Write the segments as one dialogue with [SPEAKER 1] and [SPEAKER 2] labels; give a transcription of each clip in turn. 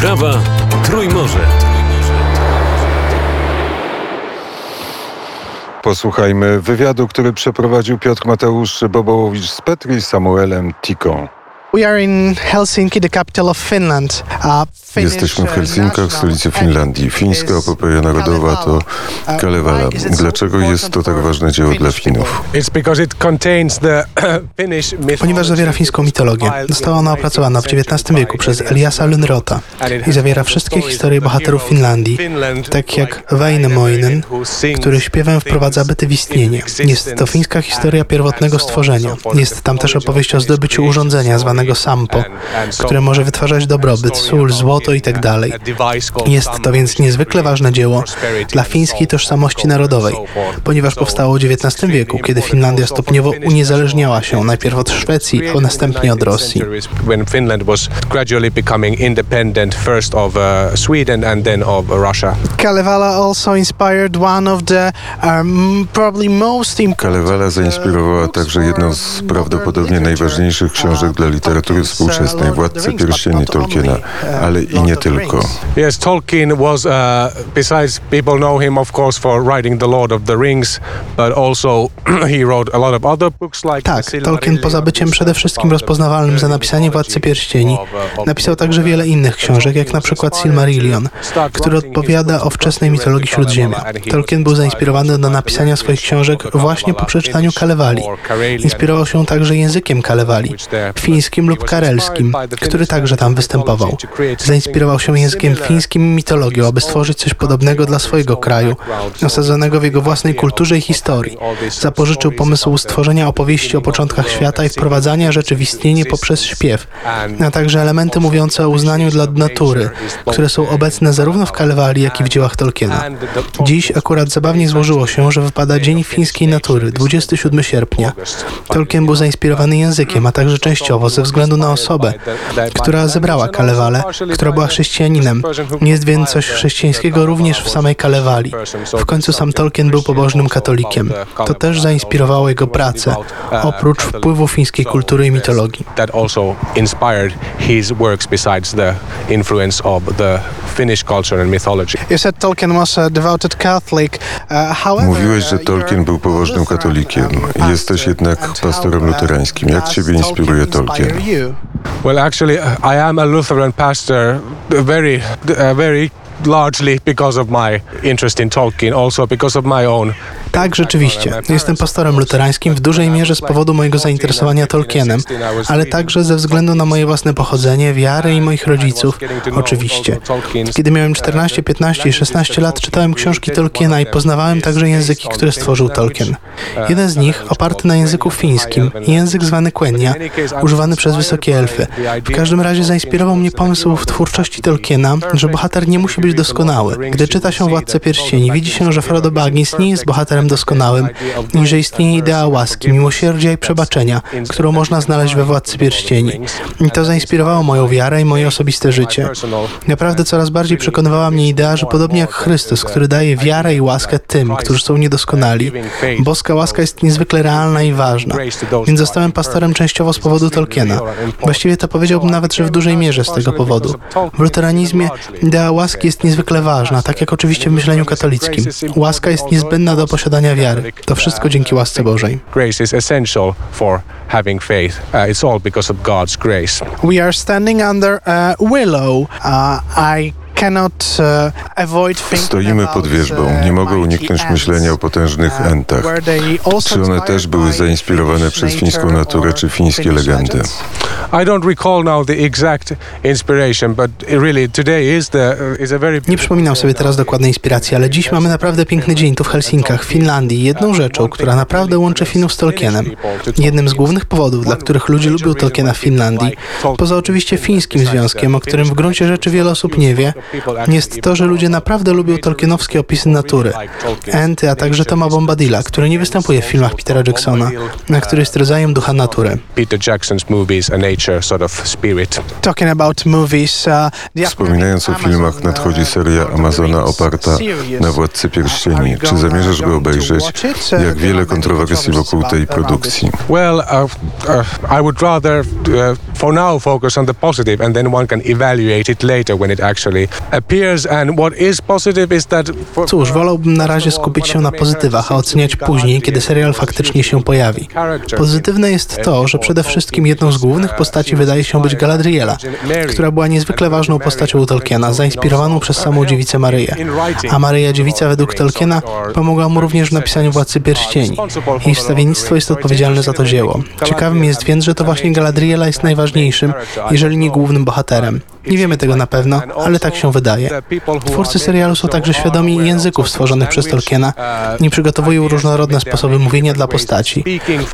[SPEAKER 1] Wyprawa Trójmorze.
[SPEAKER 2] Posłuchajmy wywiadu, który przeprowadził Piotr Mateusz Bobołowicz z Petri Samuelem Tiką.
[SPEAKER 3] We are in Helsinki, the capital of Finland. Uh,
[SPEAKER 2] Jesteśmy w
[SPEAKER 3] uh,
[SPEAKER 2] Helsinkach, stolicy Finlandii. Fińska epopeja narodowa to
[SPEAKER 3] Kalevala.
[SPEAKER 2] Dlaczego jest to tak ważne dzieło dla Finów?
[SPEAKER 4] It's because it contains the Finnish mythology.
[SPEAKER 3] Ponieważ zawiera fińską mitologię. Została ona opracowana w XIX wieku przez Eliasa Lynrota i zawiera wszystkie historie bohaterów Finlandii, tak jak Väinämöinen, który śpiewem wprowadza byty w istnienie. Jest to fińska historia pierwotnego stworzenia. Jest tam też opowieść o zdobyciu urządzenia zwanego Sampo, które może wytwarzać dobrobyt, sól, złoto itd. Jest to więc niezwykle ważne dzieło dla fińskiej tożsamości narodowej, ponieważ powstało w XIX wieku, kiedy Finlandia stopniowo uniezależniała się najpierw od Szwecji, a następnie od Rosji.
[SPEAKER 4] Uh.
[SPEAKER 3] Kalevala also inspired one of the um, probably most
[SPEAKER 2] Kalevala zainspirowała także jedną z prawdopodobnie najważniejszych książek dla literatury współczesnej, Władcę Pierścieni Tolkiena, ale i nie tylko.
[SPEAKER 4] Yes, Tolkien was, uh, besides people know him of course for writing The Lord of the Rings, but also he wrote a lot of other books like
[SPEAKER 3] Tak, Tolkien poza byciem przede wszystkim rozpoznawalnym za napisanie Władcy Pierścieni, napisał także wiele innych książek, jak na przykład Silmarillion, który odpowiada o wczesnej mitologii Śródziemia. Tolkien był zainspirowany do napisania swoich książek właśnie po przeczytaniu Kalewali. Inspirował się także językiem Kalewali, fińskim lub karelskim, który także tam występował. Zainspirował się językiem fińskim i mitologią, aby stworzyć coś podobnego dla swojego kraju, osadzonego w jego własnej kulturze i historii. Zapożyczył pomysł stworzenia opowieści o początkach świata i wprowadzania rzeczy w istnienie poprzez śpiew, a także elementy mówiące o uznaniu dla natury, które są obecne zarówno w Kalewali, jak i w dziełach Tolkiena. Dziś akurat zabawnie złożyło się, że wypada Dzień Fińskiej Natury, 27 sierpnia. Tolkien był zainspirowany językiem, a także częściowo ze względu na osobę, która zebrała Kalewale, która była chrześcijaninem. Jest więc coś chrześcijańskiego również w samej Kalewali. W końcu sam Tolkien był pobożnym katolikiem. To też zainspirowało jego pracę, oprócz wpływu fińskiej kultury i mitologii. Uh,
[SPEAKER 2] Mówiłeś, że
[SPEAKER 3] uh,
[SPEAKER 2] Tolkien był pobożnym katolikiem. Jesteś jednak pastorem luterańskim. Jak ciebie inspiruje Tolkien?
[SPEAKER 4] Well, actually, I am a Lutheran pastor, very, very largely because of my interest in Tolkien, also because of my own
[SPEAKER 3] Tak, rzeczywiście. Jestem pastorem luterańskim w dużej mierze z powodu mojego zainteresowania Tolkienem, ale także ze względu na moje własne pochodzenie, wiarę i moich rodziców, oczywiście. Kiedy miałem 14, 15 i 16 lat, czytałem książki Tolkiena i poznawałem także języki, które stworzył Tolkien. Jeden z nich, oparty na języku fińskim, język zwany Quenya, używany przez wysokie elfy. W każdym razie zainspirował mnie pomysł w twórczości Tolkiena, że bohater nie musi być doskonały. Gdy czyta się Władcę Pierścieni, widzi się, że Frodo Baggins nie jest bohaterem doskonałym i że istnieje idea łaski, miłosierdzia i przebaczenia, którą można znaleźć we Władcy Pierścieni. I to zainspirowało moją wiarę i moje osobiste życie. Naprawdę coraz bardziej przekonywała mnie idea, że podobnie jak Chrystus, który daje wiarę i łaskę tym, którzy są niedoskonali, boska łaska jest niezwykle realna i ważna. Więc zostałem pastorem częściowo z powodu Tolkiena. Właściwie to powiedziałbym nawet, że w dużej mierze z tego powodu. W luteranizmie idea łaski jest niezwykle ważna, tak jak oczywiście w myśleniu katolickim. Łaska jest niezbędna do posiadania wiary. To wszystko dzięki łasce Bożej.
[SPEAKER 4] grace is essential for having faith. Uh, it's all because of God's grace.
[SPEAKER 3] We are standing under a willow. Uh, I cannot avoid thinking
[SPEAKER 2] Stoimy
[SPEAKER 3] about,
[SPEAKER 2] pod wierzbą.
[SPEAKER 3] uh,
[SPEAKER 2] Nie mogę uniknąć myślenia o potężnych
[SPEAKER 3] uh,
[SPEAKER 2] entach.
[SPEAKER 3] were they also
[SPEAKER 2] Czy one też były
[SPEAKER 3] by
[SPEAKER 2] zainspirowane przez fińską naturę czy fińskie legendy?
[SPEAKER 3] legends?
[SPEAKER 4] I don't recall now the exact inspiration, but it really today is the is a very
[SPEAKER 3] Nie przypominam sobie teraz dokładnej inspiracji, ale dziś mamy naprawdę piękny dzień tu w Helsinkach, w Finlandii. Jedną rzeczą, która naprawdę łączy Finów z Tolkienem. Jednym z głównych powodów, dla których ludzie lubią Tolkiena w Finlandii, poza oczywiście fińskim związkiem, o którym w gruncie rzeczy wiele osób nie wie, jest to, że ludzie naprawdę lubią tolkienowskie opisy natury. Enty, a także Toma Bombadilla, który nie występuje w filmach Petera Jacksona, a który jest rodzajem ducha natury.
[SPEAKER 4] Peter Jackson's movies, a nature sort of spirit.
[SPEAKER 3] Talking about movies, uh,
[SPEAKER 2] Wspominając o filmach, nadchodzi seria Amazona oparta na Władcy Pierścieni. Czy zamierzasz go obejrzeć? Jak wiele kontrowersji wokół tej produkcji.
[SPEAKER 4] Well, uh, uh, I would rather uh, for now focus on the positive and then one can evaluate it later when it actually
[SPEAKER 3] Cóż, wolałbym na razie skupić się na pozytywach, a oceniać później, kiedy serial faktycznie się pojawi. Pozytywne jest to, że przede wszystkim jedną z głównych postaci wydaje się być Galadriela, która była niezwykle ważną postacią Tolkiena, zainspirowaną przez samą dziewicę Maryję. A Maryja dziewica według Tolkiena pomogła mu również w napisaniu Władcy Pierścieni. Jej wstawiennictwo jest odpowiedzialne za to dzieło. Ciekawym jest więc, że to właśnie Galadriela jest najważniejszym, jeżeli nie głównym bohaterem. Nie wiemy tego na pewno, ale tak się wydaje. Twórcy serialu są także świadomi języków stworzonych przez Tolkiena i przygotowują różnorodne sposoby mówienia dla postaci.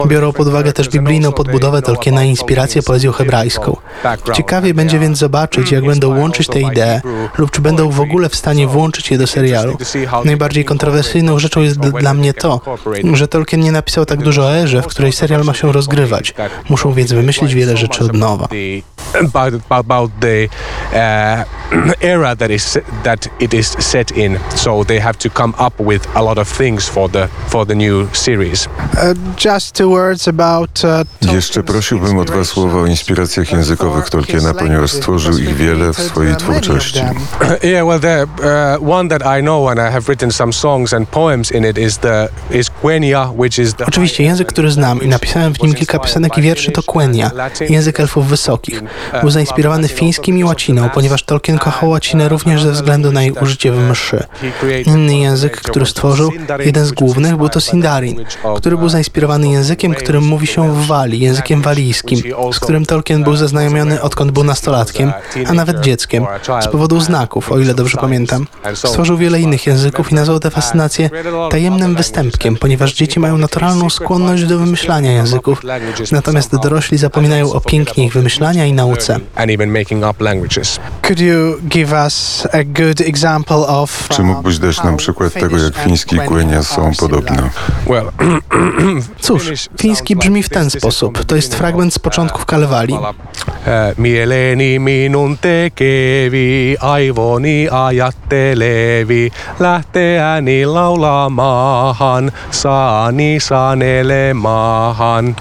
[SPEAKER 3] Biorą pod uwagę też biblijną podbudowę Tolkiena i inspirację poezją hebrajską. Ciekawie będzie więc zobaczyć, jak będą łączyć te idee lub czy będą w ogóle w stanie włączyć je do serialu. Najbardziej kontrowersyjną rzeczą jest dla mnie to, że Tolkien nie napisał tak dużo o erze, w której serial ma się rozgrywać. Muszą więc wymyślić wiele rzeczy od nowa.
[SPEAKER 4] About, about the uh, era that is that it is set in, so they have to come up with a lot of things for the for the new series.
[SPEAKER 2] Jeszcze prosiłbym o dwa słowa o inspiracjach językowych Tolkiena, ponieważ stworzył ich wiele w swojej twórczości.
[SPEAKER 4] Yeah, well, the uh, one that I know and I have written some songs and poems in it is the is Quenya, which is the
[SPEAKER 3] Oczywiście język, który znam i napisałem w nim kilka piosenek i wierszy to Quenya, język elfów wysokich. Był zainspirowany fińskim i łaciną, ponieważ Tolkien kochał łacinę również ze względu na jej użycie w mszy. Inny język, który stworzył, jeden z głównych, był to Sindarin, który był zainspirowany językiem, którym mówi się w Walii, językiem walijskim, z którym Tolkien był zaznajomiony odkąd był nastolatkiem, a nawet dzieckiem, z powodu znaków, o ile dobrze pamiętam. Stworzył wiele innych języków i nazwał tę fascynację tajemnym występkiem, ponieważ dzieci mają naturalną skłonność do wymyślania języków, natomiast dorośli zapominają o pięknie ich wymyślania i nauce.
[SPEAKER 4] and even making up languages.
[SPEAKER 1] Could you give us a good example of
[SPEAKER 2] Czy mógłbyś dać nam przykład tego, jak fiński Quenya są podobne?
[SPEAKER 4] Well,
[SPEAKER 3] Cóż, fiński brzmi w ten sposób. To jest fragment z początków Kalewali.
[SPEAKER 4] Äh, Mieleeni minun tekevi, aivoni ajattelevi, lähteäni laulamahan, saani sanelemahan.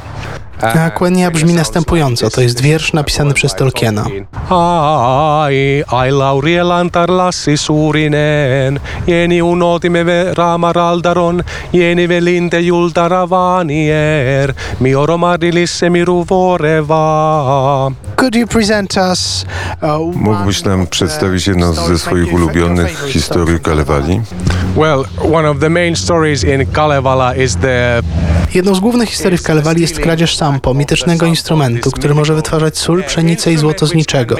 [SPEAKER 3] A Quenya brzmi następująco. To jest wiersz napisany przez Tolkiena.
[SPEAKER 4] Ai, ai laurielantar lassi suurinen, jeni unotimme ve raamaraldaron, jeni velinte jultaravanier, mi oromarilisse miru voreva.
[SPEAKER 1] Could you present us uh,
[SPEAKER 2] Mógłbyś nam przedstawić jedną ze swoich ulubionych historii Kalewali?
[SPEAKER 4] Well, one of the main stories in Kalevala is the
[SPEAKER 3] Jedną z głównych historii w Kalewali jest kradzież sampo, mitycznego instrumentu, który może wytwarzać sól, pszenicę i złoto z niczego.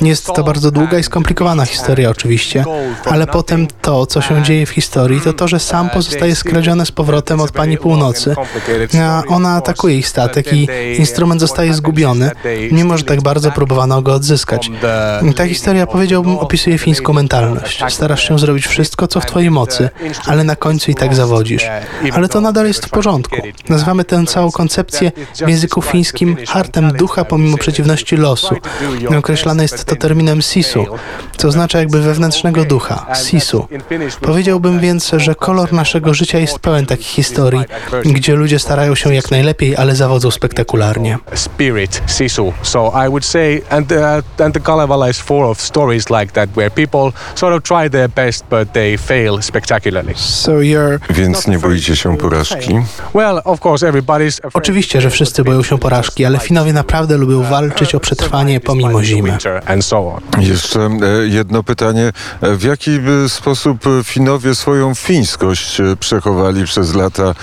[SPEAKER 3] Jest to bardzo długa i skomplikowana historia oczywiście, ale potem to, co się dzieje w historii, to to, że sampo zostaje skradzione z powrotem od pani północy, a ona atakuje ich statek i instrument zostaje zgubiony, mimo że tak bardzo próbowano go odzyskać. Ta historia, powiedziałbym, opisuje fińską mentalność. Starasz się zrobić wszystko, co w twojej mocy, ale na końcu i tak zawodzisz. Ale to nadal jest w porządku. Nazywamy tę całą koncepcję w języku fińskim hartem ducha pomimo przeciwności losu. Określane jest to terminem sisu, co oznacza jakby wewnętrznego ducha, sisu. Powiedziałbym więc, że kolor naszego życia jest pełen takich historii, gdzie ludzie starają się jak najlepiej, ale zawodzą spektakularnie.
[SPEAKER 4] spirit, sisu. So I would say, and uh, and the Kalevala is full of stories like that, where people sort of try their best, but they fail spectacularly.
[SPEAKER 1] so you're
[SPEAKER 2] Więc nie boicie się porażki?
[SPEAKER 4] Well, of course, everybody's afraid
[SPEAKER 3] Oczywiście, że wszyscy boją się porażki, ale Finowie naprawdę lubią walczyć o przetrwanie pomimo zimy.
[SPEAKER 4] winter and so on.
[SPEAKER 2] Jeszcze e, jedno pytanie. E, W jaki e, sposób Finowie swoją fińskość przechowali przez lata,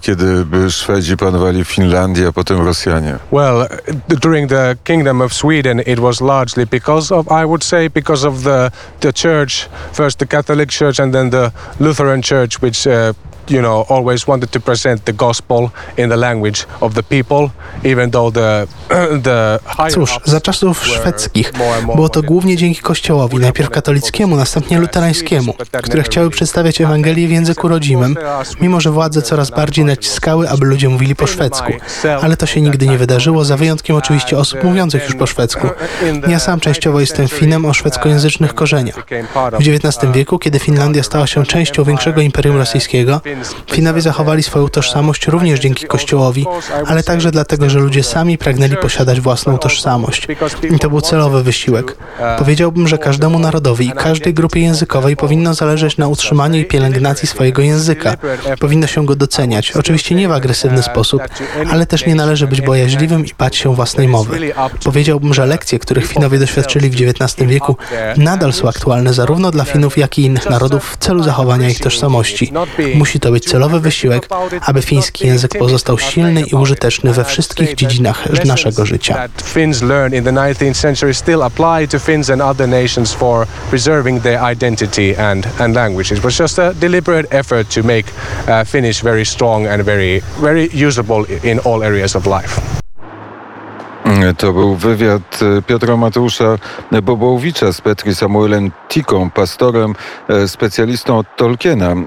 [SPEAKER 2] kiedy Szwedzi panowali w Finlandii, a potem Rosjanie?
[SPEAKER 4] Well, during the Kingdom of Sweden, it was largely because of, I would say, because of the the church, first the Catholic Church and then the Lutheran Church, which. Uh, you know, always wanted to present the gospel in the language of the people, even though the the
[SPEAKER 3] Cóż, za czasów szwedzkich było to głównie dzięki Kościołowi, najpierw katolickiemu, następnie luterańskiemu, które chciały przedstawiać Ewangelię w języku rodzimym, mimo że władze coraz bardziej naciskały, aby ludzie mówili po szwedzku. Ale to się nigdy nie wydarzyło, za wyjątkiem oczywiście osób mówiących już po szwedzku. Ja sam częściowo jestem Finem o szwedzkojęzycznych korzeniach. W XIX wieku, kiedy Finlandia stała się częścią większego imperium rosyjskiego, Finowie zachowali swoją tożsamość również dzięki Kościołowi, ale także dlatego, że ludzie sami pragnęli posiadać własną tożsamość. I to był celowy wysiłek. Powiedziałbym, że każdemu narodowi i każdej grupie językowej powinno zależeć na utrzymaniu i pielęgnacji swojego języka. Powinno się go doceniać. Oczywiście nie w agresywny sposób, ale też nie należy być bojaźliwym i bać się własnej mowy. Powiedziałbym, że lekcje, których Finowie doświadczyli w XIX wieku, nadal są aktualne zarówno dla Finów, jak i innych narodów w celu zachowania ich tożsamości. Musi to być celowy wysiłek, aby fiński język pozostał silny i użyteczny we wszystkich dziedzinach naszego życia.
[SPEAKER 4] Finns learned in the 19th century still apply to Finns and other nations for preserving their identity and, and language. It was just a deliberate effort to make uh, Finnish very strong and very, very usable in all areas of life.
[SPEAKER 2] To był wywiad e, Piotra Mateusza Bobołowicza z Petri Samuelem Tiką, pastorem, e, specjalistą od Tolkiena.